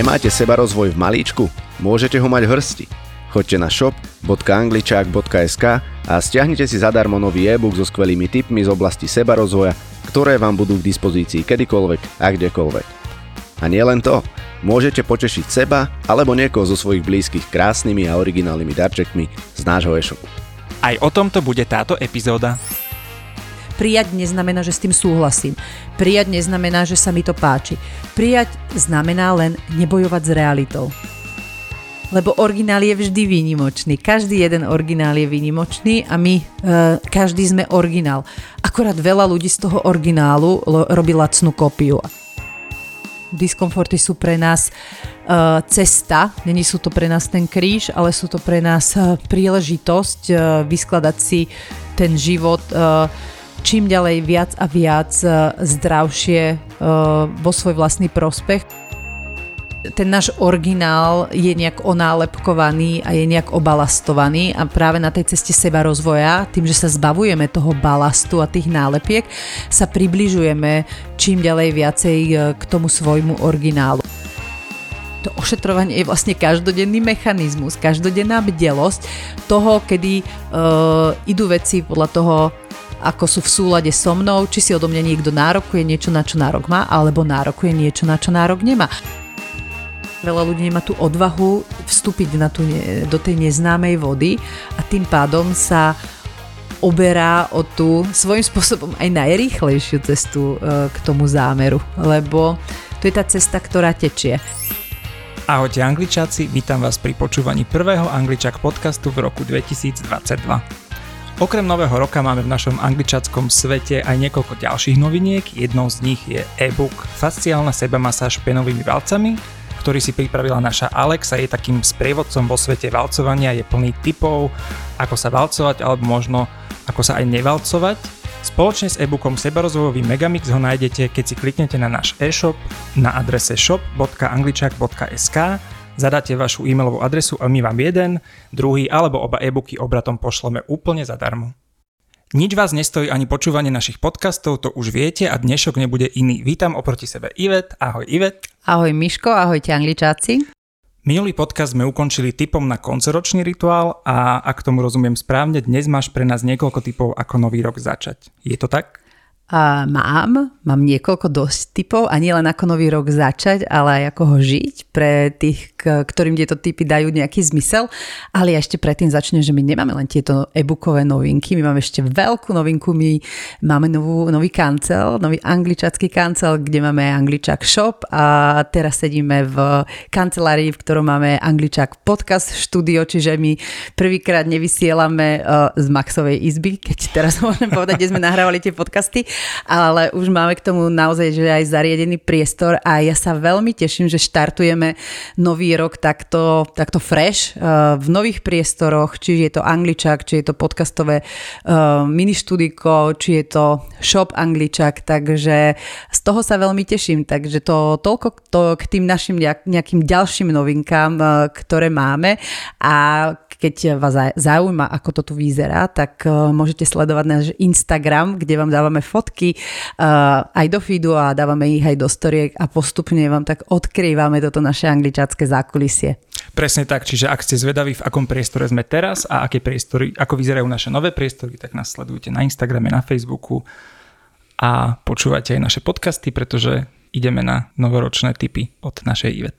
Nemáte seba rozvoj v malíčku? Môžete ho mať hrsti. Choďte na shop.angličák.sk a stiahnite si zadarmo nový e-book so skvelými tipmi z oblasti seba rozvoja, ktoré vám budú k dispozícii kedykoľvek a kdekoľvek. A nie len to, môžete potešiť seba alebo niekoho zo svojich blízkych krásnymi a originálnymi darčekmi z nášho e-shopu. Aj o tomto bude táto epizóda. Prijať neznamená, že s tým súhlasím. Prijať neznamená, že sa mi to páči. Prijať znamená len nebojovať s realitou. Lebo originál je vždy výnimočný. Každý jeden originál je výnimočný a my, e, každý sme originál. Akorát veľa ľudí z toho originálu lo, robí lacnú kópiu. Diskomforty sú pre nás uh, cesta, není sú to pre nás ten kríž, ale sú to pre nás uh, príležitosť uh, vyskladať si ten život uh, čím ďalej viac a viac uh, zdravšie uh, vo svoj vlastný prospech ten náš originál je nejak onálepkovaný a je nejak obalastovaný a práve na tej ceste seba rozvoja, tým, že sa zbavujeme toho balastu a tých nálepiek, sa približujeme čím ďalej viacej e, k tomu svojmu originálu. To ošetrovanie je vlastne každodenný mechanizmus, každodenná bdelosť toho, kedy uh, idú veci podľa toho, ako sú v súlade so mnou, či si odo mňa niekto nárokuje niečo, na čo nárok má, alebo nárokuje niečo, na čo nárok nemá. Veľa ľudí nemá tú odvahu vstúpiť na tú, do tej neznámej vody a tým pádom sa oberá o tú svojím spôsobom aj najrýchlejšiu cestu e, k tomu zámeru, lebo to je tá cesta, ktorá tečie. Ahojte angličáci, vítam vás pri počúvaní prvého Angličak podcastu v roku 2022. Okrem nového roka máme v našom angličackom svete aj niekoľko ďalších noviniek. Jednou z nich je e-book Fasciálna sebamasáž penovými valcami, ktorý si pripravila naša Alexa, je takým sprievodcom vo svete valcovania, je plný typov, ako sa valcovať alebo možno ako sa aj nevalcovať. Spoločne s e-bookom Sebarozvojový Megamix ho nájdete, keď si kliknete na náš e-shop na adrese shop.angličak.sk zadáte vašu e-mailovú adresu a my vám jeden, druhý alebo oba e-booky obratom pošleme úplne zadarmo. Nič vás nestojí ani počúvanie našich podcastov, to už viete a dnešok nebude iný. Vítam oproti sebe Ivet. Ahoj Ivet. Ahoj Miško, ahojte angličáci. Minulý podcast sme ukončili typom na koncoročný rituál a ak tomu rozumiem správne, dnes máš pre nás niekoľko typov, ako nový rok začať. Je to tak? A mám, mám niekoľko dosť typov a nielen ako nový rok začať, ale aj ako ho žiť pre tých, ktorým tieto typy dajú nejaký zmysel. Ale ja ešte predtým začnem, že my nemáme len tieto e-bookové novinky, my máme ešte veľkú novinku, my máme novú, nový kancel, nový angličacký kancel, kde máme Angličak shop a teraz sedíme v kancelárii, v ktorom máme Angličak podcast štúdio, čiže my prvýkrát nevysielame uh, z Maxovej izby, keď teraz môžem povedať, kde sme nahrávali tie podcasty, ale už máme k tomu naozaj že aj zariadený priestor a ja sa veľmi teším, že štartujeme nový rok takto, takto fresh eh, v nových priestoroch, či je to Angličak, či je to podcastové uh, mini študiko, či je to shop Angličak, takže z toho sa veľmi teším, takže to toľko to k tým našim nejakým ďalším novinkám, uh, ktoré máme. A keď vás zaujíma, ako to tu vyzerá, tak môžete sledovať náš Instagram, kde vám dávame fotky uh, aj do feedu a dávame ich aj do storiek a postupne vám tak odkrývame toto naše angličacké zákulisie. Presne tak, čiže ak ste zvedaví, v akom priestore sme teraz a aké priestory, ako vyzerajú naše nové priestory, tak nás sledujte na Instagrame, na Facebooku a počúvajte aj naše podcasty, pretože ideme na novoročné tipy od našej Ivet.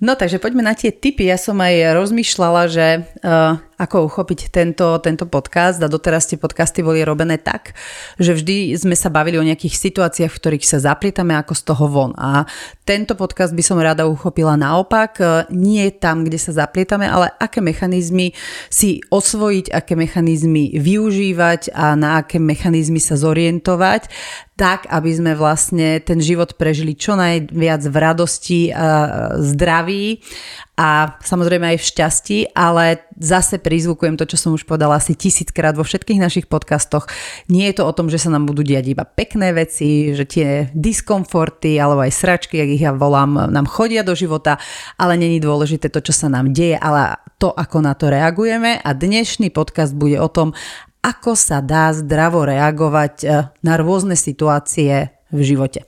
No takže poďme na tie tipy. Ja som aj rozmýšľala, že uh, ako uchopiť tento, tento podcast. A doteraz tie podcasty boli robené tak, že vždy sme sa bavili o nejakých situáciách, v ktorých sa zaplietame ako z toho von. A tento podcast by som rada uchopila naopak, e, nie tam, kde sa zaplietame, ale aké mechanizmy si osvojiť, aké mechanizmy využívať a na aké mechanizmy sa zorientovať, tak, aby sme vlastne ten život prežili čo najviac v radosti zdraví a samozrejme aj v šťastí, ale zase prizvukujem to, čo som už povedala asi tisíckrát vo všetkých našich podcastoch. Nie je to o tom, že sa nám budú diať iba pekné veci, že tie diskomforty alebo aj sračky, jak ich ja volám, nám chodia do života, ale není dôležité to, čo sa nám deje, ale to, ako na to reagujeme. A dnešný podcast bude o tom, ako sa dá zdravo reagovať eh, na rôzne situácie v živote.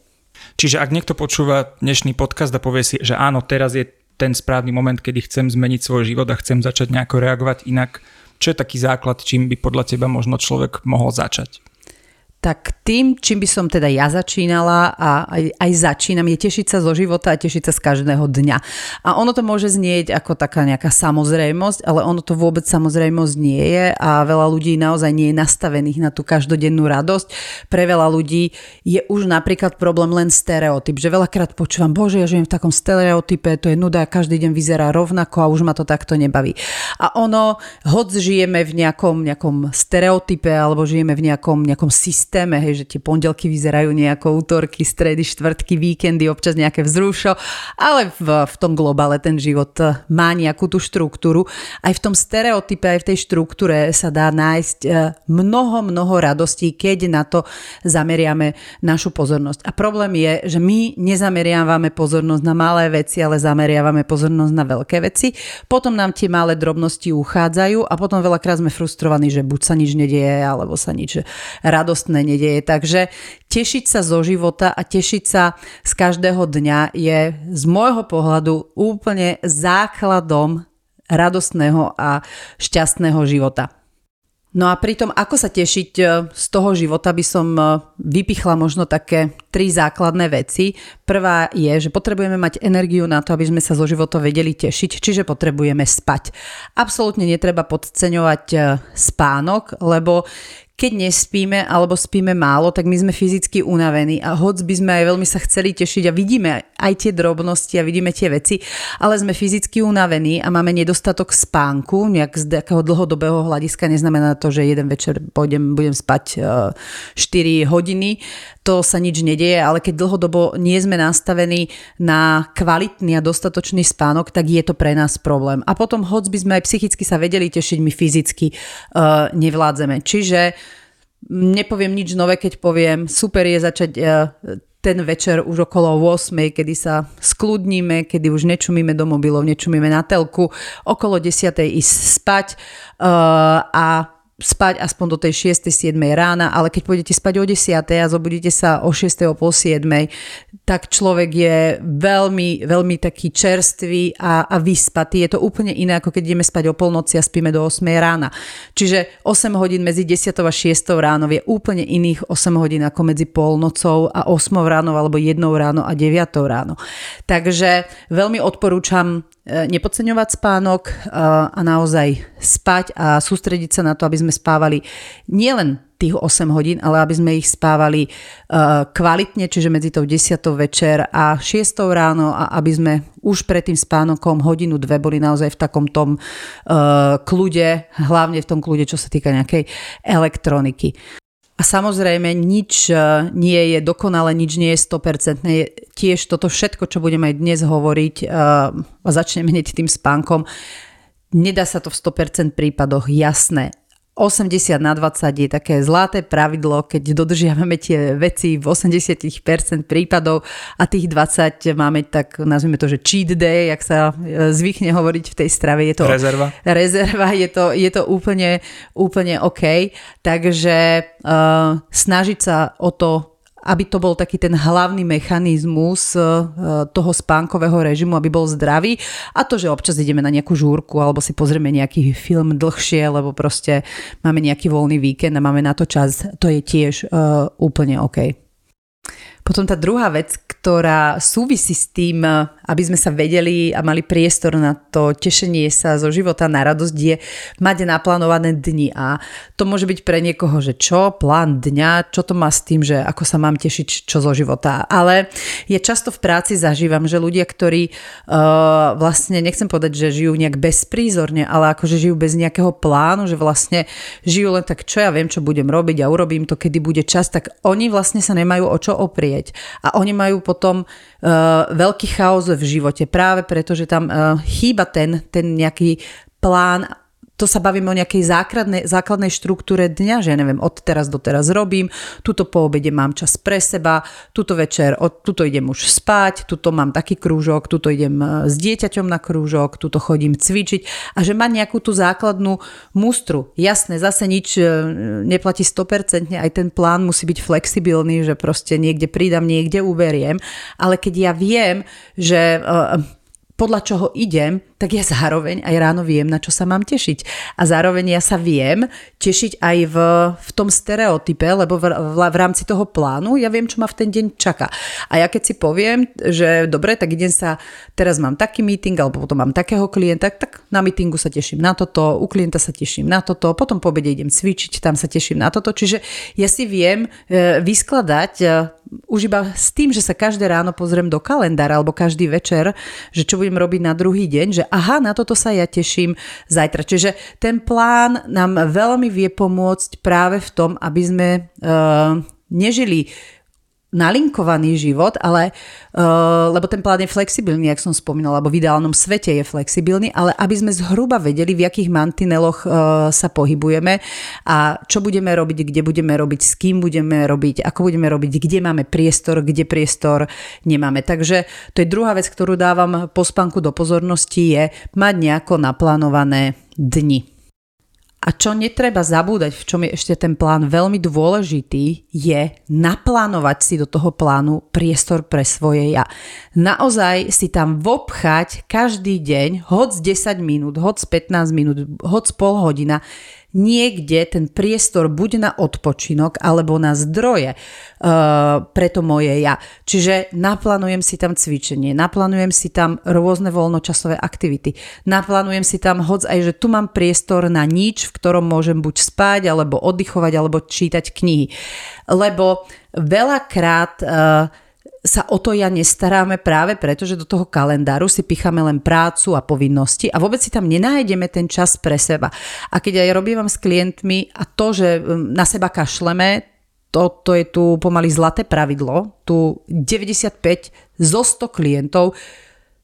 Čiže ak niekto počúva dnešný podcast a povie si, že áno, teraz je ten správny moment, kedy chcem zmeniť svoj život a chcem začať nejako reagovať inak, čo je taký základ, čím by podľa teba možno človek mohol začať? Tak tým, čím by som teda ja začínala a aj, aj začínam, je tešiť sa zo života a tešiť sa z každého dňa. A ono to môže znieť ako taká nejaká samozrejmosť, ale ono to vôbec samozrejmosť nie je a veľa ľudí naozaj nie je nastavených na tú každodennú radosť. Pre veľa ľudí je už napríklad problém len stereotyp, že veľakrát počúvam, bože, ja žijem v takom stereotype, to je nuda, každý deň vyzerá rovnako a už ma to takto nebaví. A ono, hoď žijeme v nejakom, nejakom stereotype alebo žijeme v nejakom, nejakom systéme, systéme, hej, že tie pondelky vyzerajú nejako útorky, stredy, štvrtky, víkendy, občas nejaké vzrušo, ale v, v tom globále ten život eh, má nejakú tú štruktúru. Aj v tom stereotype, aj v tej štruktúre sa dá nájsť eh, mnoho, mnoho radostí, keď na to zameriame našu pozornosť. A problém je, že my nezameriavame pozornosť na malé veci, ale zameriavame pozornosť na veľké veci. Potom nám tie malé drobnosti uchádzajú a potom veľakrát sme frustrovaní, že buď sa nič nedieje, alebo sa nič radostné nedeje. Takže tešiť sa zo života a tešiť sa z každého dňa je z môjho pohľadu úplne základom radostného a šťastného života. No a pritom, ako sa tešiť e, z toho života, by som e, vypichla možno také tri základné veci. Prvá je, že potrebujeme mať energiu na to, aby sme sa zo života vedeli tešiť, čiže potrebujeme spať. Absolútne netreba podceňovať e, spánok, lebo keď nespíme alebo spíme málo, tak my sme fyzicky unavení a hoď by sme aj veľmi sa chceli tešiť a vidíme aj tie drobnosti a vidíme tie veci, ale sme fyzicky unavení a máme nedostatok spánku, nejak z takého dlhodobého hľadiska neznamená to, že jeden večer pôjdem, budem spať 4 e, hodiny, to sa nič nedieje, ale keď dlhodobo nie sme nastavení na kvalitný a dostatočný spánok, tak je to pre nás problém. A potom hoď by sme aj psychicky sa vedeli tešiť, my fyzicky uh, nevládzeme. Čiže nepoviem nič nové, keď poviem, super je začať uh, ten večer už okolo 8, kedy sa skludníme, kedy už nečumíme do mobilov, nečumíme na telku, okolo 10. ísť spať uh, a spať aspoň do tej 6. 7. rána, ale keď pôjdete spať o 10. a zobudíte sa o 6. o pol 7. tak človek je veľmi, veľmi taký čerstvý a, a vyspatý. Je to úplne iné, ako keď ideme spať o polnoci a spíme do 8. rána. Čiže 8 hodín medzi 10. a 6. ráno je úplne iných 8 hodín ako medzi polnocou a 8 ráno alebo 1 ráno a 9 ráno. Takže veľmi odporúčam nepodceňovať spánok e, a naozaj spať a sústrediť sa na to, aby sme spávali nielen tých 8 hodín, ale aby sme ich spávali e, kvalitne, čiže medzi tou 10. večer a 6. ráno a aby sme už pred tým spánokom hodinu, dve boli naozaj v takom tom kľude, hlavne v tom kľude, čo sa týka nejakej elektroniky. A samozrejme, nič e, nie je dokonale, nič nie je 100%. Tiež toto všetko, čo budeme aj dnes hovoriť, e, a začneme hneď tým spánkom, nedá sa to v 100% prípadoch, jasné. 80 na 20 je také zlaté pravidlo, keď dodržiavame tie veci v 80% prípadov a tých 20 máme tak, nazvime to, že cheat day, jak sa e, zvykne hovoriť v tej strave. Je to, rezerva. Rezerva, je to, je to úplne, úplne OK. Takže uh, snažiť sa o to aby to bol taký ten hlavný mechanizmus e, toho spánkového režimu, aby bol zdravý. A to, že občas ideme na nejakú žúrku alebo si pozrieme nejaký film dlhšie, lebo proste máme nejaký voľný víkend a máme na to čas, to je tiež uh, úplne OK. Potom tá druhá vec, ktorá súvisí s tým, aby sme sa vedeli a mali priestor na to tešenie sa zo života na radosť, je mať naplánované dni. A to môže byť pre niekoho, že čo, plán dňa, čo to má s tým, že ako sa mám tešiť čo zo života. Ale je často v práci zažívam, že ľudia, ktorí uh, vlastne, nechcem povedať, že žijú nejak bezprízorne, ale akože žijú bez nejakého plánu, že vlastne žijú len tak, čo ja viem, čo budem robiť a urobím to, kedy bude čas, tak oni vlastne sa nemajú o čo oprieť. A oni majú potom uh, veľký chaos v živote práve preto, že tam uh, chýba ten, ten nejaký plán to sa bavíme o nejakej základnej, základnej štruktúre dňa, že ja neviem, od teraz do teraz robím, tuto po obede mám čas pre seba, tuto večer, od, tuto idem už spať, tuto mám taký krúžok, tuto idem e, s dieťaťom na krúžok, tuto chodím cvičiť a že má nejakú tú základnú mustru. Jasné, zase nič e, neplatí 100%, aj ten plán musí byť flexibilný, že proste niekde pridám, niekde uveriem, ale keď ja viem, že uh, podľa čoho idem, tak ja zároveň aj ráno viem, na čo sa mám tešiť. A zároveň ja sa viem tešiť aj v, v tom stereotype, lebo v, v, v rámci toho plánu ja viem, čo ma v ten deň čaká. A ja keď si poviem, že dobre, tak idem sa, teraz mám taký meeting, alebo potom mám takého klienta, tak na meetingu sa teším na toto, u klienta sa teším na toto, potom po obede idem cvičiť, tam sa teším na toto. Čiže ja si viem e, vyskladať e, už iba s tým, že sa každé ráno pozriem do kalendára alebo každý večer, že čo budem robiť na druhý deň, že aha, na toto sa ja teším zajtra. Čiže ten plán nám veľmi vie pomôcť práve v tom, aby sme uh, nežili nalinkovaný život, ale uh, lebo ten plán je flexibilný, jak som spomínala, alebo v ideálnom svete je flexibilný, ale aby sme zhruba vedeli, v jakých mantineloch uh, sa pohybujeme a čo budeme robiť, kde budeme robiť, s kým budeme robiť, ako budeme robiť, kde máme priestor, kde priestor nemáme. Takže to je druhá vec, ktorú dávam po spánku do pozornosti, je mať nejako naplánované dni. A čo netreba zabúdať, v čom je ešte ten plán veľmi dôležitý, je naplánovať si do toho plánu priestor pre svoje ja. Naozaj si tam vopchať každý deň, hoď 10 minút, hoď 15 minút, hoď pol hodina, niekde ten priestor buď na odpočinok alebo na zdroje uh, pre to moje ja. Čiže naplánujem si tam cvičenie, naplánujem si tam rôzne voľnočasové aktivity, naplánujem si tam hoď aj, že tu mám priestor na nič, v ktorom môžem buď spať, alebo oddychovať, alebo čítať knihy. Lebo veľakrát uh, sa o to ja nestaráme práve preto, že do toho kalendáru si picháme len prácu a povinnosti a vôbec si tam nenájdeme ten čas pre seba. A keď aj robím s klientmi a to, že um, na seba kašleme, to, to je tu pomaly zlaté pravidlo, tu 95 zo 100 klientov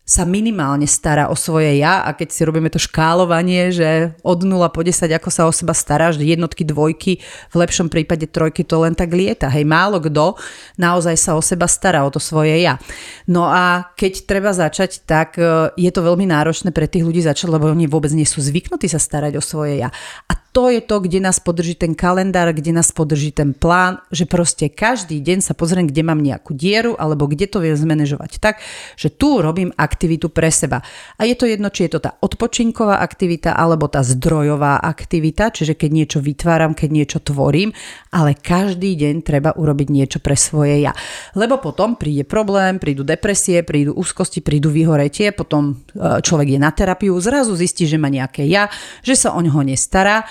sa minimálne stará o svoje ja a keď si robíme to škálovanie, že od 0 po 10 ako sa o seba staráš, jednotky, dvojky, v lepšom prípade trojky to len tak lieta. Hej, málo kto naozaj sa o seba stará, o to svoje ja. No a keď treba začať, tak e, je to veľmi náročné pre tých ľudí začať, lebo oni vôbec nie sú zvyknutí sa starať o svoje ja. A to je to, kde nás podrží ten kalendár, kde nás podrží ten plán, že proste každý deň sa pozriem, kde mám nejakú dieru alebo kde to viem zmanéžovať tak, že tu robím aktivitu pre seba. A je to jedno, či je to tá odpočinková aktivita alebo tá zdrojová aktivita, čiže keď niečo vytváram, keď niečo tvorím, ale každý deň treba urobiť niečo pre svoje ja. Lebo potom príde problém, prídu depresie, prídu úzkosti, prídu vyhoretie, potom e, človek je na terapiu, zrazu zistí, že má nejaké ja, že sa o ňoho nestará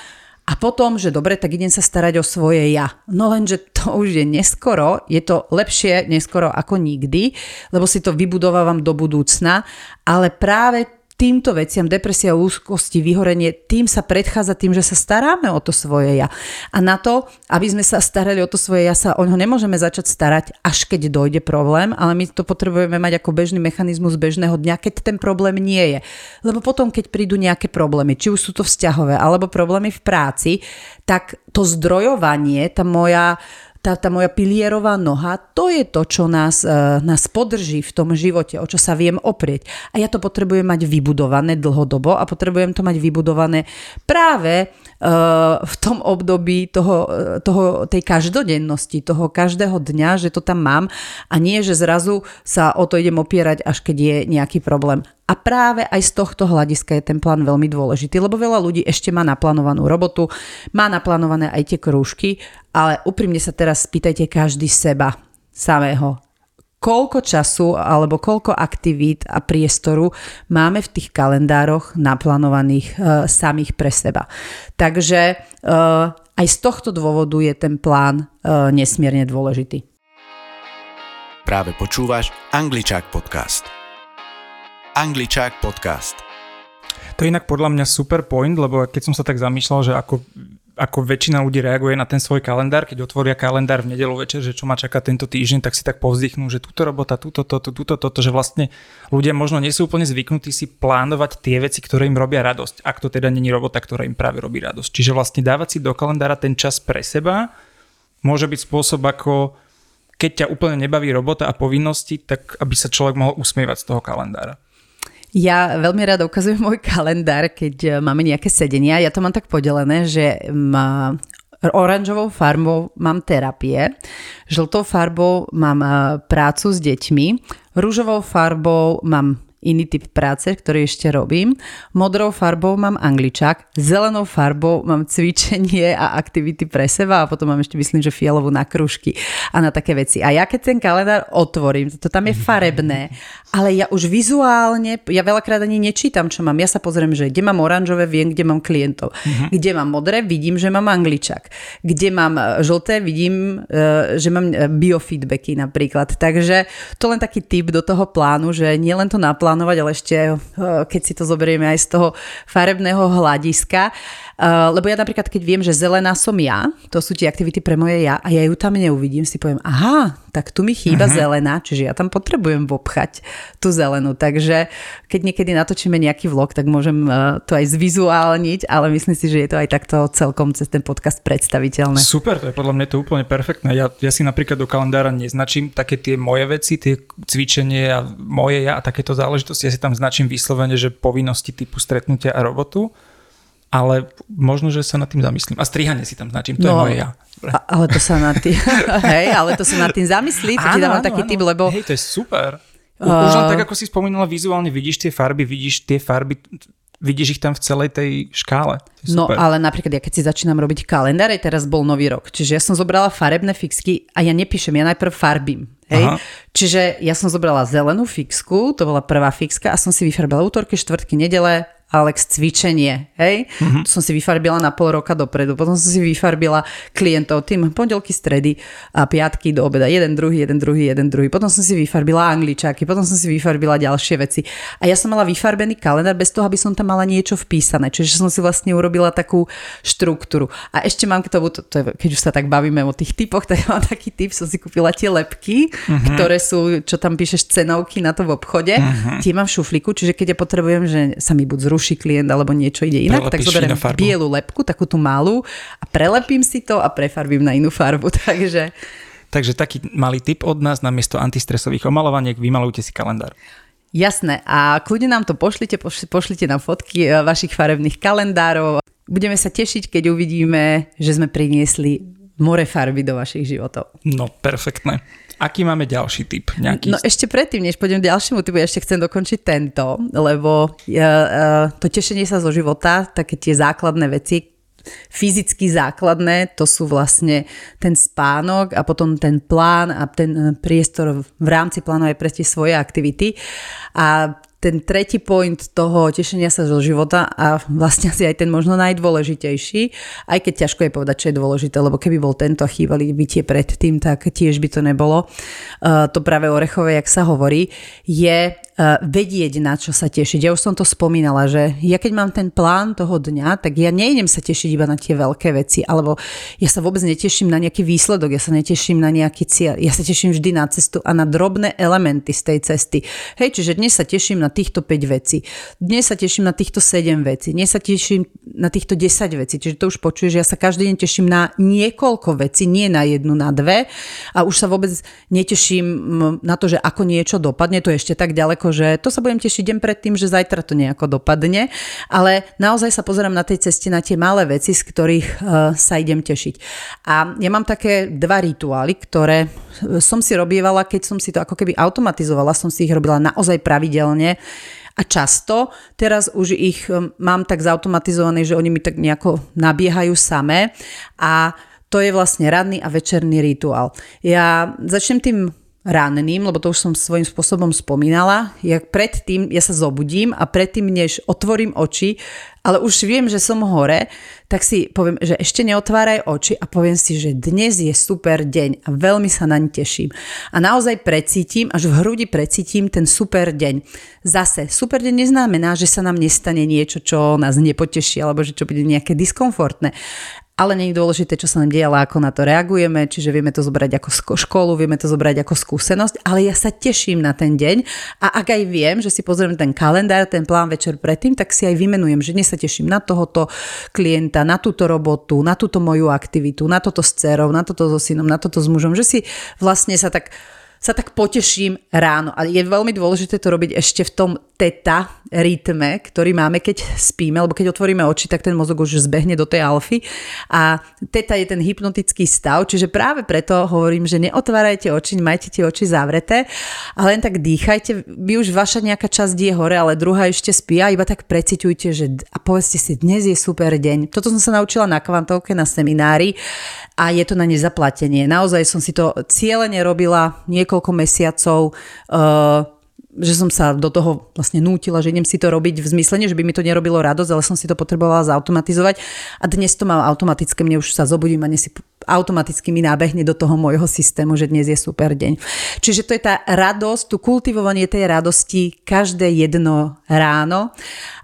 a potom, že dobre, tak idem sa starať o svoje ja. No lenže to už je neskoro, je to lepšie neskoro ako nikdy, lebo si to vybudovávam do budúcna, ale práve týmto veciam, depresia, úzkosti, vyhorenie, tým sa predchádza tým, že sa staráme o to svoje ja. A na to, aby sme sa starali o to svoje ja, sa o ňo nemôžeme začať starať, až keď dojde problém, ale my to potrebujeme mať ako bežný mechanizmus bežného dňa, keď ten problém nie je. Lebo potom, keď prídu nejaké problémy, či už sú to vzťahové, alebo problémy v práci, tak to zdrojovanie, tá moja tá, tá moja pilierová noha, to je to, čo nás, uh, nás podrží v tom živote, o čo sa viem oprieť. A ja to potrebujem mať vybudované dlhodobo a potrebujem to mať vybudované práve v tom období toho, toho, tej každodennosti, toho každého dňa, že to tam mám a nie, že zrazu sa o to idem opierať, až keď je nejaký problém. A práve aj z tohto hľadiska je ten plán veľmi dôležitý, lebo veľa ľudí ešte má naplánovanú robotu, má naplánované aj tie krúžky, ale úprimne sa teraz spýtajte každý seba samého, koľko času alebo koľko aktivít a priestoru máme v tých kalendároch naplánovaných e, samých pre seba. Takže e, aj z tohto dôvodu je ten plán e, nesmierne dôležitý. Práve počúvaš Angličák podcast. Angličák podcast. To je inak podľa mňa super point, lebo keď som sa tak zamýšľal, že ako ako väčšina ľudí reaguje na ten svoj kalendár, keď otvoria kalendár v nedelu večer, že čo ma čaká tento týždeň, tak si tak povzdychnú, že túto robota, túto, toto, túto, toto, že vlastne ľudia možno nie sú úplne zvyknutí si plánovať tie veci, ktoré im robia radosť, ak to teda není robota, ktorá im práve robí radosť. Čiže vlastne dávať si do kalendára ten čas pre seba môže byť spôsob, ako keď ťa úplne nebaví robota a povinnosti, tak aby sa človek mohol usmievať z toho kalendára. Ja veľmi rada ukazujem môj kalendár, keď e, máme nejaké sedenia. Ja to mám tak podelené, že má oranžovou farbou mám terapie, žltou farbou mám e, prácu s deťmi, rúžovou farbou mám iný typ práce, ktorý ešte robím. Modrou farbou mám angličák, zelenou farbou mám cvičenie a aktivity pre seba a potom mám ešte myslím, že fialovú na kružky a na také veci. A ja keď ten kalendár otvorím, to tam je farebné, ale ja už vizuálne, ja veľakrát ani nečítam, čo mám. Ja sa pozriem, že kde mám oranžové, viem, kde mám klientov. Uh-huh. Kde mám modré, vidím, že mám angličák. Kde mám e, žlté, vidím, e, že mám e, biofeedbacky napríklad. Takže to len taký tip do toho plánu, že nielen to naplánujeme, plánovať, ale ešte eh, keď si to zoberieme aj z toho farebného hľadiska. Uh, lebo ja napríklad, keď viem, že zelená som ja, to sú tie aktivity pre moje ja, a ja ju tam neuvidím, si poviem, aha, tak tu mi chýba uh-huh. zelená, čiže ja tam potrebujem vopchať tú zelenú. Takže keď niekedy natočíme nejaký vlog, tak môžem uh, to aj zvizuálniť, ale myslím si, že je to aj takto celkom cez ten podcast predstaviteľné. Super, to je podľa mňa to úplne perfektné. Ja, ja si napríklad do kalendára neznačím také tie moje veci, tie cvičenie a moje ja a takéto záležitosti. Ja si tam značím vyslovene, že povinnosti typu stretnutia a robotu ale možno, že sa nad tým zamyslím. A strihanie si tam značím, to no, je moje ja. A, ale to sa nad tým, hej, ale to sa nad tým zamyslí, to ti dávam taký typ, lebo... Hej, to je super. Uh... Už len tak, ako si spomínala, vizuálne vidíš tie farby, vidíš tie farby, vidíš ich tam v celej tej škále. No ale napríklad ja keď si začínam robiť kalendár, aj teraz bol nový rok, čiže ja som zobrala farebné fixky a ja nepíšem, ja najprv farbím. Hej? Čiže ja som zobrala zelenú fixku, to bola prvá fixka a som si vyfarbila útorky, štvrtky, nedele, Alex cvičenie, hej? Mm-hmm. To som si vyfarbila na pol roka dopredu. Potom som si vyfarbila klientov tým pondelky, stredy a piatky do obeda. Jeden, druhý, jeden, druhý, jeden, druhý. Potom som si vyfarbila angličáky, potom som si vyfarbila ďalšie veci. A ja som mala vyfarbený kalendár bez toho, aby som tam mala niečo vpísané. Čiže som si vlastne urobila takú štruktúru. A ešte mám k tomu, to, to je, keď už sa tak bavíme o tých typoch, tak mám taký typ, som si kúpila tie lepky, mm-hmm. ktoré sú, čo tam píšeš cenovky na to v obchode. Mm-hmm. Tie mám v šuflíku, čiže keď ja potrebujem, že sa mi buď zruší ruší klient alebo niečo ide inak, Prelepíš tak zoberiem bielu lepku, takú tú malú a prelepím si to a prefarbím na inú farbu. Takže... Takže taký malý tip od nás, namiesto antistresových omalovaniek, vymalujte si kalendár. Jasné, a kľudne nám to pošlite, pošlite nám fotky eh, vašich farebných kalendárov. Budeme sa tešiť, keď uvidíme, že sme priniesli more farby do vašich životov. No, perfektné. Aký máme ďalší typ? Nejaký... No ešte predtým, než pôjdem ďalšiemu typu, ešte chcem dokončiť tento, lebo uh, uh, to tešenie sa zo života, také tie základné veci, fyzicky základné, to sú vlastne ten spánok a potom ten plán a ten priestor v rámci plánu aj pre tie svoje aktivity. A ten tretí point toho tešenia sa zo života a vlastne asi aj ten možno najdôležitejší, aj keď ťažko je povedať, čo je dôležité, lebo keby bol tento chýbali by tie predtým, tak tiež by to nebolo. Uh, to práve orechové, jak sa hovorí, je vedieť, na čo sa tešiť. Ja už som to spomínala, že ja keď mám ten plán toho dňa, tak ja nejdem sa tešiť iba na tie veľké veci, alebo ja sa vôbec neteším na nejaký výsledok, ja sa neteším na nejaký cieľ, ja sa teším vždy na cestu a na drobné elementy z tej cesty. Hej, čiže dnes sa teším na týchto 5 vecí. Dnes sa teším na týchto 7 vecí. Dnes sa teším na týchto 10 vecí. Čiže to už počuješ, ja sa každý deň teším na niekoľko vecí, nie na jednu, na dve. A už sa vôbec neteším na to, že ako niečo dopadne. To je ešte tak ďaleko, že to sa budem tešiť deň pred tým, že zajtra to nejako dopadne. Ale naozaj sa pozerám na tej ceste na tie malé veci, z ktorých uh, sa idem tešiť. A ja mám také dva rituály, ktoré som si robievala, keď som si to ako keby automatizovala, som si ich robila naozaj pravidelne a často. Teraz už ich um, mám tak zautomatizované, že oni mi tak nejako nabiehajú samé a to je vlastne ranný a večerný rituál. Ja začnem tým ranným, lebo to už som svojím spôsobom spomínala. Ja predtým, ja sa zobudím a predtým, než otvorím oči, ale už viem, že som hore, tak si poviem, že ešte neotváraj oči a poviem si, že dnes je super deň a veľmi sa naň teším. A naozaj precítim, až v hrudi precítim ten super deň. Zase, super deň neznamená, že sa nám nestane niečo, čo nás nepoteší, alebo že čo bude nejaké diskomfortné ale nie je dôležité, čo sa nám deje, ale ako na to reagujeme, čiže vieme to zobrať ako školu, vieme to zobrať ako skúsenosť, ale ja sa teším na ten deň. A ak aj viem, že si pozriem ten kalendár, ten plán večer predtým, tak si aj vymenujem, že dnes sa teším na tohoto klienta, na túto robotu, na túto moju aktivitu, na toto s dcerou, na toto so synom, na toto s mužom, že si vlastne sa tak sa tak poteším ráno. A je veľmi dôležité to robiť ešte v tom teta rytme, ktorý máme, keď spíme, lebo keď otvoríme oči, tak ten mozog už zbehne do tej alfy. A teta je ten hypnotický stav, čiže práve preto hovorím, že neotvárajte oči, majte tie oči zavreté a len tak dýchajte. Vy už vaša nejaká časť je hore, ale druhá ešte spí a iba tak preciťujte, že a povedzte si, dnes je super deň. Toto som sa naučila na kvantovke, na seminári a je to na nezaplatenie. Naozaj som si to cieľene robila niekoľko mesiacov. Uh, že som sa do toho vlastne nútila, že idem si to robiť v zmysle, že by mi to nerobilo radosť, ale som si to potrebovala zautomatizovať a dnes to mám automatické, mne už sa zobudím a si automaticky mi nábehne do toho môjho systému, že dnes je super deň. Čiže to je tá radosť, tu kultivovanie tej radosti každé jedno ráno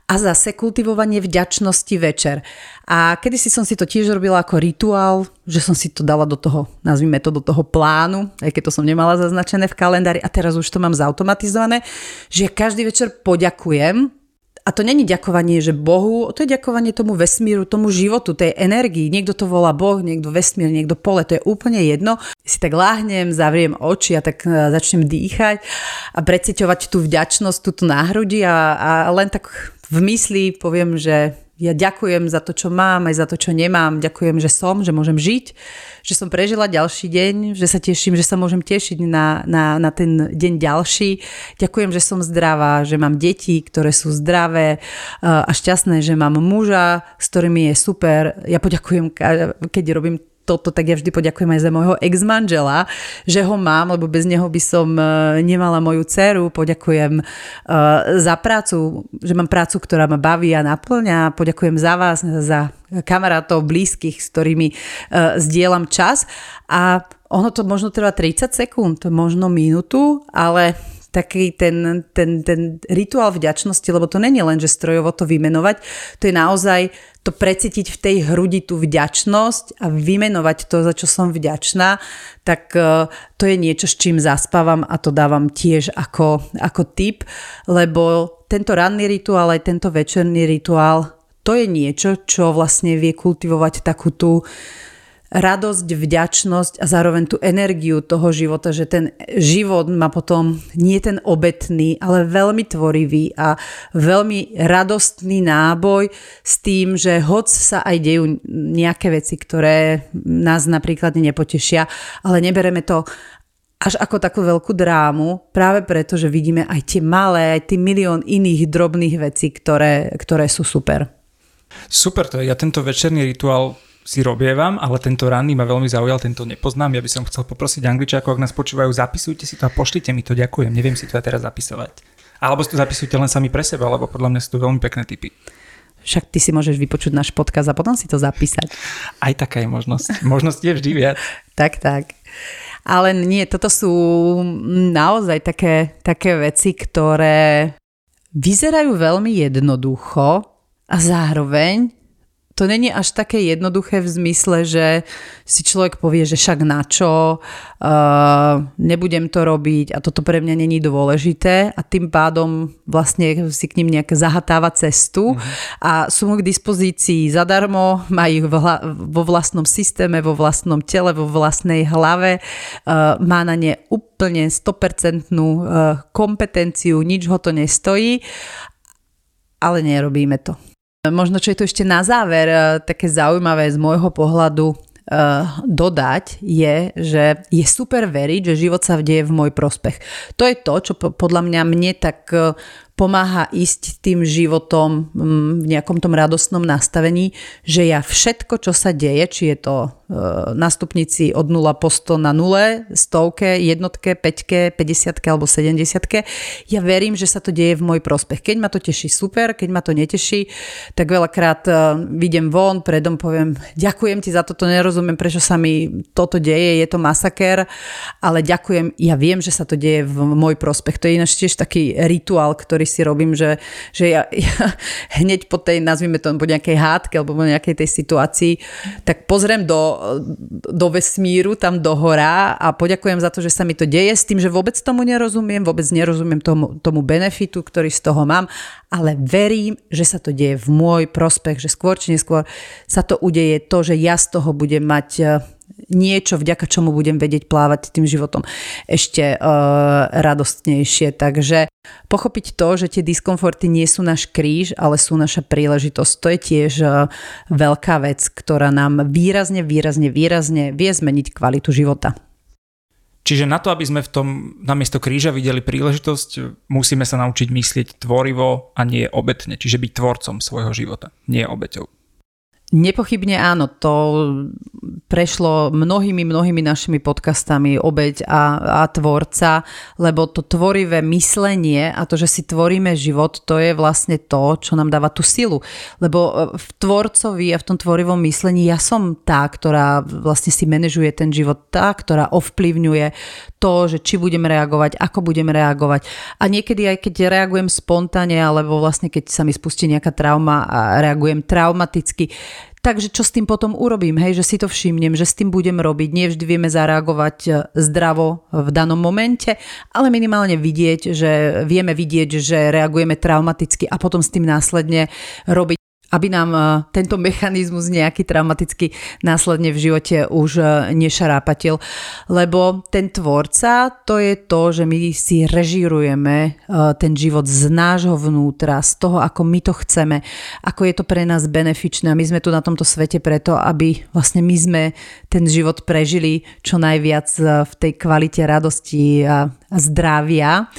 a zase kultivovanie vďačnosti večer. A kedy si som si to tiež robila ako rituál, že som si to dala do toho, nazvime to do toho plánu, aj keď to som nemala zaznačené v kalendári a teraz už to mám zautomatizované, že každý večer poďakujem a to není ďakovanie, že Bohu, to je ďakovanie tomu vesmíru, tomu životu, tej energii. Niekto to volá Boh, niekto vesmír, niekto pole, to je úplne jedno. Si tak láhnem, zavriem oči a tak e, začnem dýchať a preciťovať tú vďačnosť, túto náhrudi a, a len tak v mysli poviem, že ja ďakujem za to, čo mám, aj za to, čo nemám. Ďakujem, že som, že môžem žiť, že som prežila ďalší deň, že sa teším, že sa môžem tešiť na, na, na ten deň ďalší. Ďakujem, že som zdravá, že mám deti, ktoré sú zdravé a šťastné, že mám muža, s ktorými je super. Ja poďakujem, keď robím toto, tak ja vždy poďakujem aj za môjho ex-manžela, že ho mám, lebo bez neho by som e, nemala moju dceru. Poďakujem e, za prácu, že mám prácu, ktorá ma baví a naplňa. Poďakujem za vás, za kamarátov, blízkych, s ktorými e, zdieľam čas. A ono to možno trvá 30 sekúnd, možno minútu, ale taký ten, ten, ten rituál vďačnosti, lebo to není len, že strojovo to vymenovať, to je naozaj to precítiť v tej hrudi tú vďačnosť a vymenovať to, za čo som vďačná, tak e, to je niečo, s čím zaspávam a to dávam tiež ako, ako tip, lebo tento ranný rituál aj tento večerný rituál, to je niečo, čo vlastne vie kultivovať takú tú radosť, vďačnosť a zároveň tú energiu toho života, že ten život má potom nie ten obetný, ale veľmi tvorivý a veľmi radostný náboj s tým, že hoc sa aj dejú nejaké veci, ktoré nás napríklad nepotešia, ale nebereme to až ako takú veľkú drámu, práve preto, že vidíme aj tie malé, aj tie milión iných drobných vecí, ktoré, ktoré sú super. Super to je. Ja tento večerný rituál si robievam, ale tento ranný ma veľmi zaujal, tento nepoznám. Ja by som chcel poprosiť Angličákov, ak nás počúvajú, zapisujte si to a pošlite mi to, ďakujem. Neviem si to aj teraz zapisovať. Alebo si to zapisujte len sami pre seba, lebo podľa mňa sú to veľmi pekné typy. Však ty si môžeš vypočuť náš podkaz a potom si to zapísať. Aj taká je možnosť. Možnosť je vždy viac. tak, tak. Ale nie, toto sú naozaj také, také veci, ktoré vyzerajú veľmi jednoducho a zároveň to není až také jednoduché v zmysle, že si človek povie, že však na čo, uh, nebudem to robiť a toto pre mňa není dôležité a tým pádom vlastne si k ním nejak zahatáva cestu uh-huh. a sú mu k dispozícii zadarmo, majú vla, vo vlastnom systéme, vo vlastnom tele, vo vlastnej hlave, uh, má na ne úplne 100% uh, kompetenciu, nič ho to nestojí, ale nerobíme to. Možno, čo je tu ešte na záver eh, také zaujímavé z môjho pohľadu uh, dodať je, že je super veriť, že život sa deje v môj prospech. To je to, čo podľa mňa mne tak uh, pomáha ísť tým životom v nejakom tom radostnom nastavení, že ja všetko, čo sa deje, či je to na stupnici od 0 po 100 na 0, stovke, jednotke, 5, 50 alebo 70. Ja verím, že sa to deje v môj prospech. Keď ma to teší, super, keď ma to neteší, tak veľakrát uh, vidím von, predom poviem, ďakujem ti za toto, nerozumiem, prečo sa mi toto deje, je to masaker, ale ďakujem, ja viem, že sa to deje v môj prospech. To je ináč tiež taký rituál, ktorý si robím, že, že ja, ja hneď po tej, nazvime to, po nejakej hádke alebo po nejakej tej situácii, tak pozriem do, do vesmíru, tam do hora a poďakujem za to, že sa mi to deje s tým, že vôbec tomu nerozumiem, vôbec nerozumiem tomu, tomu benefitu, ktorý z toho mám, ale verím, že sa to deje v môj prospech, že skôr či neskôr sa to udeje to, že ja z toho budem mať niečo, vďaka čomu budem vedieť plávať tým životom ešte uh, radostnejšie. Takže pochopiť to, že tie diskomforty nie sú náš kríž, ale sú naša príležitosť, to je tiež uh, veľká vec, ktorá nám výrazne, výrazne, výrazne vie zmeniť kvalitu života. Čiže na to, aby sme v tom namiesto kríža videli príležitosť, musíme sa naučiť myslieť tvorivo a nie obetne, čiže byť tvorcom svojho života, nie obeťou. Nepochybne áno, to prešlo mnohými, mnohými našimi podcastami obeď a, a tvorca, lebo to tvorivé myslenie a to, že si tvoríme život, to je vlastne to, čo nám dáva tú silu. Lebo e, v tvorcovi a v tom tvorivom myslení ja som tá, ktorá vlastne si manažuje ten život, tá, ktorá ovplyvňuje to, že či budem reagovať, ako budem reagovať. A niekedy aj keď reagujem spontánne, alebo vlastne keď sa mi spustí nejaká trauma a reagujem traumaticky, Takže čo s tým potom urobím, hej, že si to všimnem, že s tým budem robiť. Nie vždy vieme zareagovať e, zdravo v danom momente, ale minimálne vidieť, že vieme vidieť, že reagujeme traumaticky a potom s tým následne robiť aby nám e, tento mechanizmus nejaký traumatický následne v živote už e, nešarápatil. Lebo ten tvorca, to je to, že my si režírujeme e, ten život z nášho vnútra, z toho, ako my to chceme, ako je to pre nás benefičné. A my sme tu na tomto svete preto, aby vlastne my sme ten život prežili čo najviac v tej kvalite radosti a zdravia.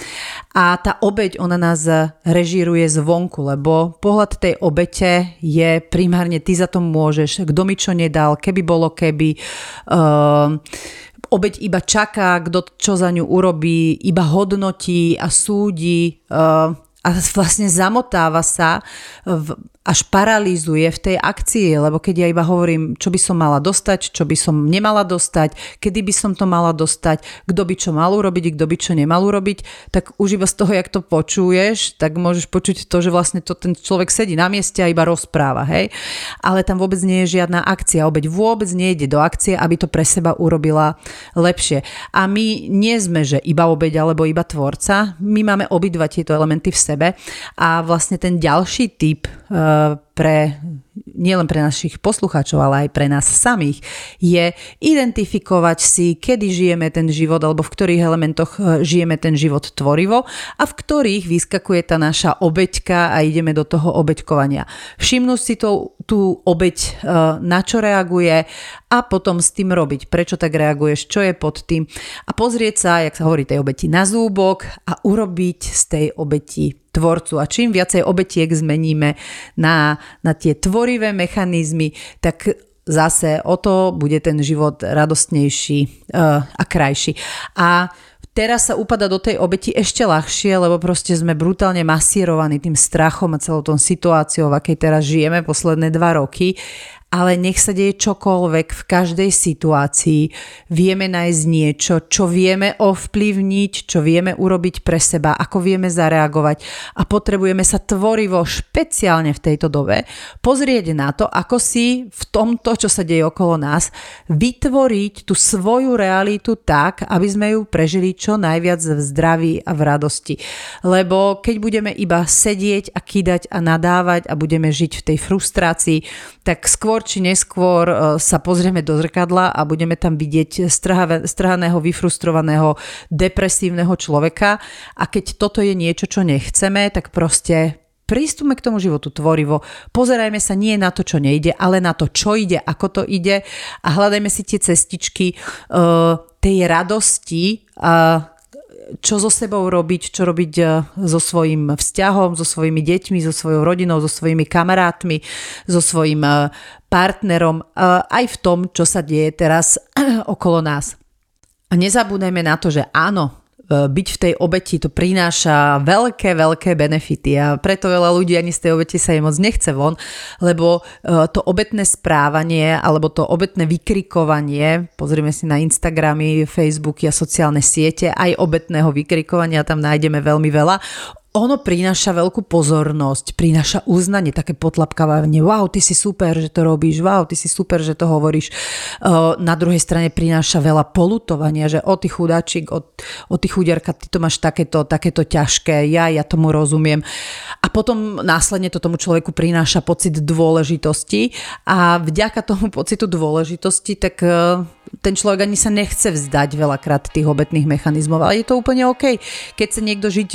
A tá obeď, ona nás režíruje zvonku, lebo pohľad tej obete je primárne ty za to môžeš, kto mi čo nedal, keby bolo keby. Uh, obeď iba čaká, kto čo za ňu urobí, iba hodnotí a súdi uh, a vlastne zamotáva sa v, až paralýzuje v tej akcii, lebo keď ja iba hovorím, čo by som mala dostať, čo by som nemala dostať, kedy by som to mala dostať, kto by čo mal urobiť, kto by čo nemal urobiť, tak už iba z toho, jak to počuješ, tak môžeš počuť to, že vlastne to ten človek sedí na mieste a iba rozpráva, hej. Ale tam vôbec nie je žiadna akcia, obeď vôbec nejde do akcie, aby to pre seba urobila lepšie. A my nie sme, že iba obeď alebo iba tvorca, my máme obidva tieto elementy v sebe a vlastne ten ďalší typ uh, pre nielen pre našich poslucháčov, ale aj pre nás samých, je identifikovať si, kedy žijeme ten život alebo v ktorých elementoch e, žijeme ten život tvorivo a v ktorých vyskakuje tá naša obeťka a ideme do toho obeťkovania. Všimnúť si to, tú obeť, e, na čo reaguje a potom s tým robiť. Prečo tak reaguješ, čo je pod tým a pozrieť sa, jak sa hovorí tej obeti na zúbok a urobiť z tej obeti tvorcu. A čím viacej obetiek zmeníme na, na tie tvorivé mechanizmy, tak zase o to bude ten život radostnejší uh, a krajší. A teraz sa upada do tej obeti ešte ľahšie, lebo proste sme brutálne masírovaní tým strachom a celou tom situáciou, v akej teraz žijeme posledné dva roky ale nech sa deje čokoľvek v každej situácii, vieme nájsť niečo, čo vieme ovplyvniť, čo vieme urobiť pre seba, ako vieme zareagovať a potrebujeme sa tvorivo, špeciálne v tejto dobe, pozrieť na to, ako si v tomto, čo sa deje okolo nás, vytvoriť tú svoju realitu tak, aby sme ju prežili čo najviac v zdraví a v radosti. Lebo keď budeme iba sedieť a kýdať a nadávať a budeme žiť v tej frustrácii, tak skôr či neskôr e, sa pozrieme do zrkadla a budeme tam vidieť strhaného, vyfrustrovaného, depresívneho človeka. A keď toto je niečo, čo nechceme, tak proste prístupme k tomu životu tvorivo, pozerajme sa nie na to, čo nejde, ale na to, čo ide, ako to ide. A hľadajme si tie cestičky uh, tej radosti, uh, čo so sebou robiť, čo robiť e, so svojím vzťahom, so svojimi deťmi, so svojou rodinou, so svojimi kamarátmi, so svojím e, partnerom, e, aj v tom, čo sa deje teraz okolo nás. A nezabúdajme na to, že áno, byť v tej obeti to prináša veľké, veľké benefity. A preto veľa ľudí ani z tej obeti sa im moc nechce von, lebo e, to obetné správanie alebo to obetné vykrikovanie, pozrieme si na Instagramy, Facebooky a sociálne siete, aj obetného vykrikovania tam nájdeme veľmi veľa ono prináša veľkú pozornosť, prináša uznanie, také potlapkávanie, wow, ty si super, že to robíš, wow, ty si super, že to hovoríš. Na druhej strane prináša veľa polutovania, že o ty chudáčik, o, o ty chudiarka, ty to máš takéto, takéto ťažké, ja, ja tomu rozumiem. A potom následne to tomu človeku prináša pocit dôležitosti a vďaka tomu pocitu dôležitosti, tak ten človek ani sa nechce vzdať veľakrát tých obetných mechanizmov, ale je to úplne OK. Keď sa niekto žiť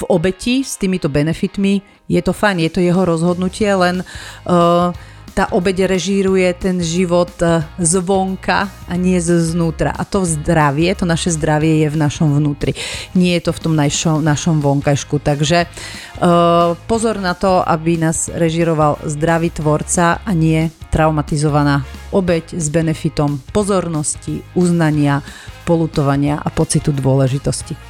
v obeti s týmito benefitmi, je to fajn, je to jeho rozhodnutie, len uh, tá obeď režíruje ten život uh, zvonka a nie znútra. A to zdravie, to naše zdravie je v našom vnútri. Nie je to v tom našom, našom vonkajšku. Takže uh, pozor na to, aby nás režíroval zdravý tvorca a nie traumatizovaná obeď s benefitom pozornosti, uznania, polutovania a pocitu dôležitosti.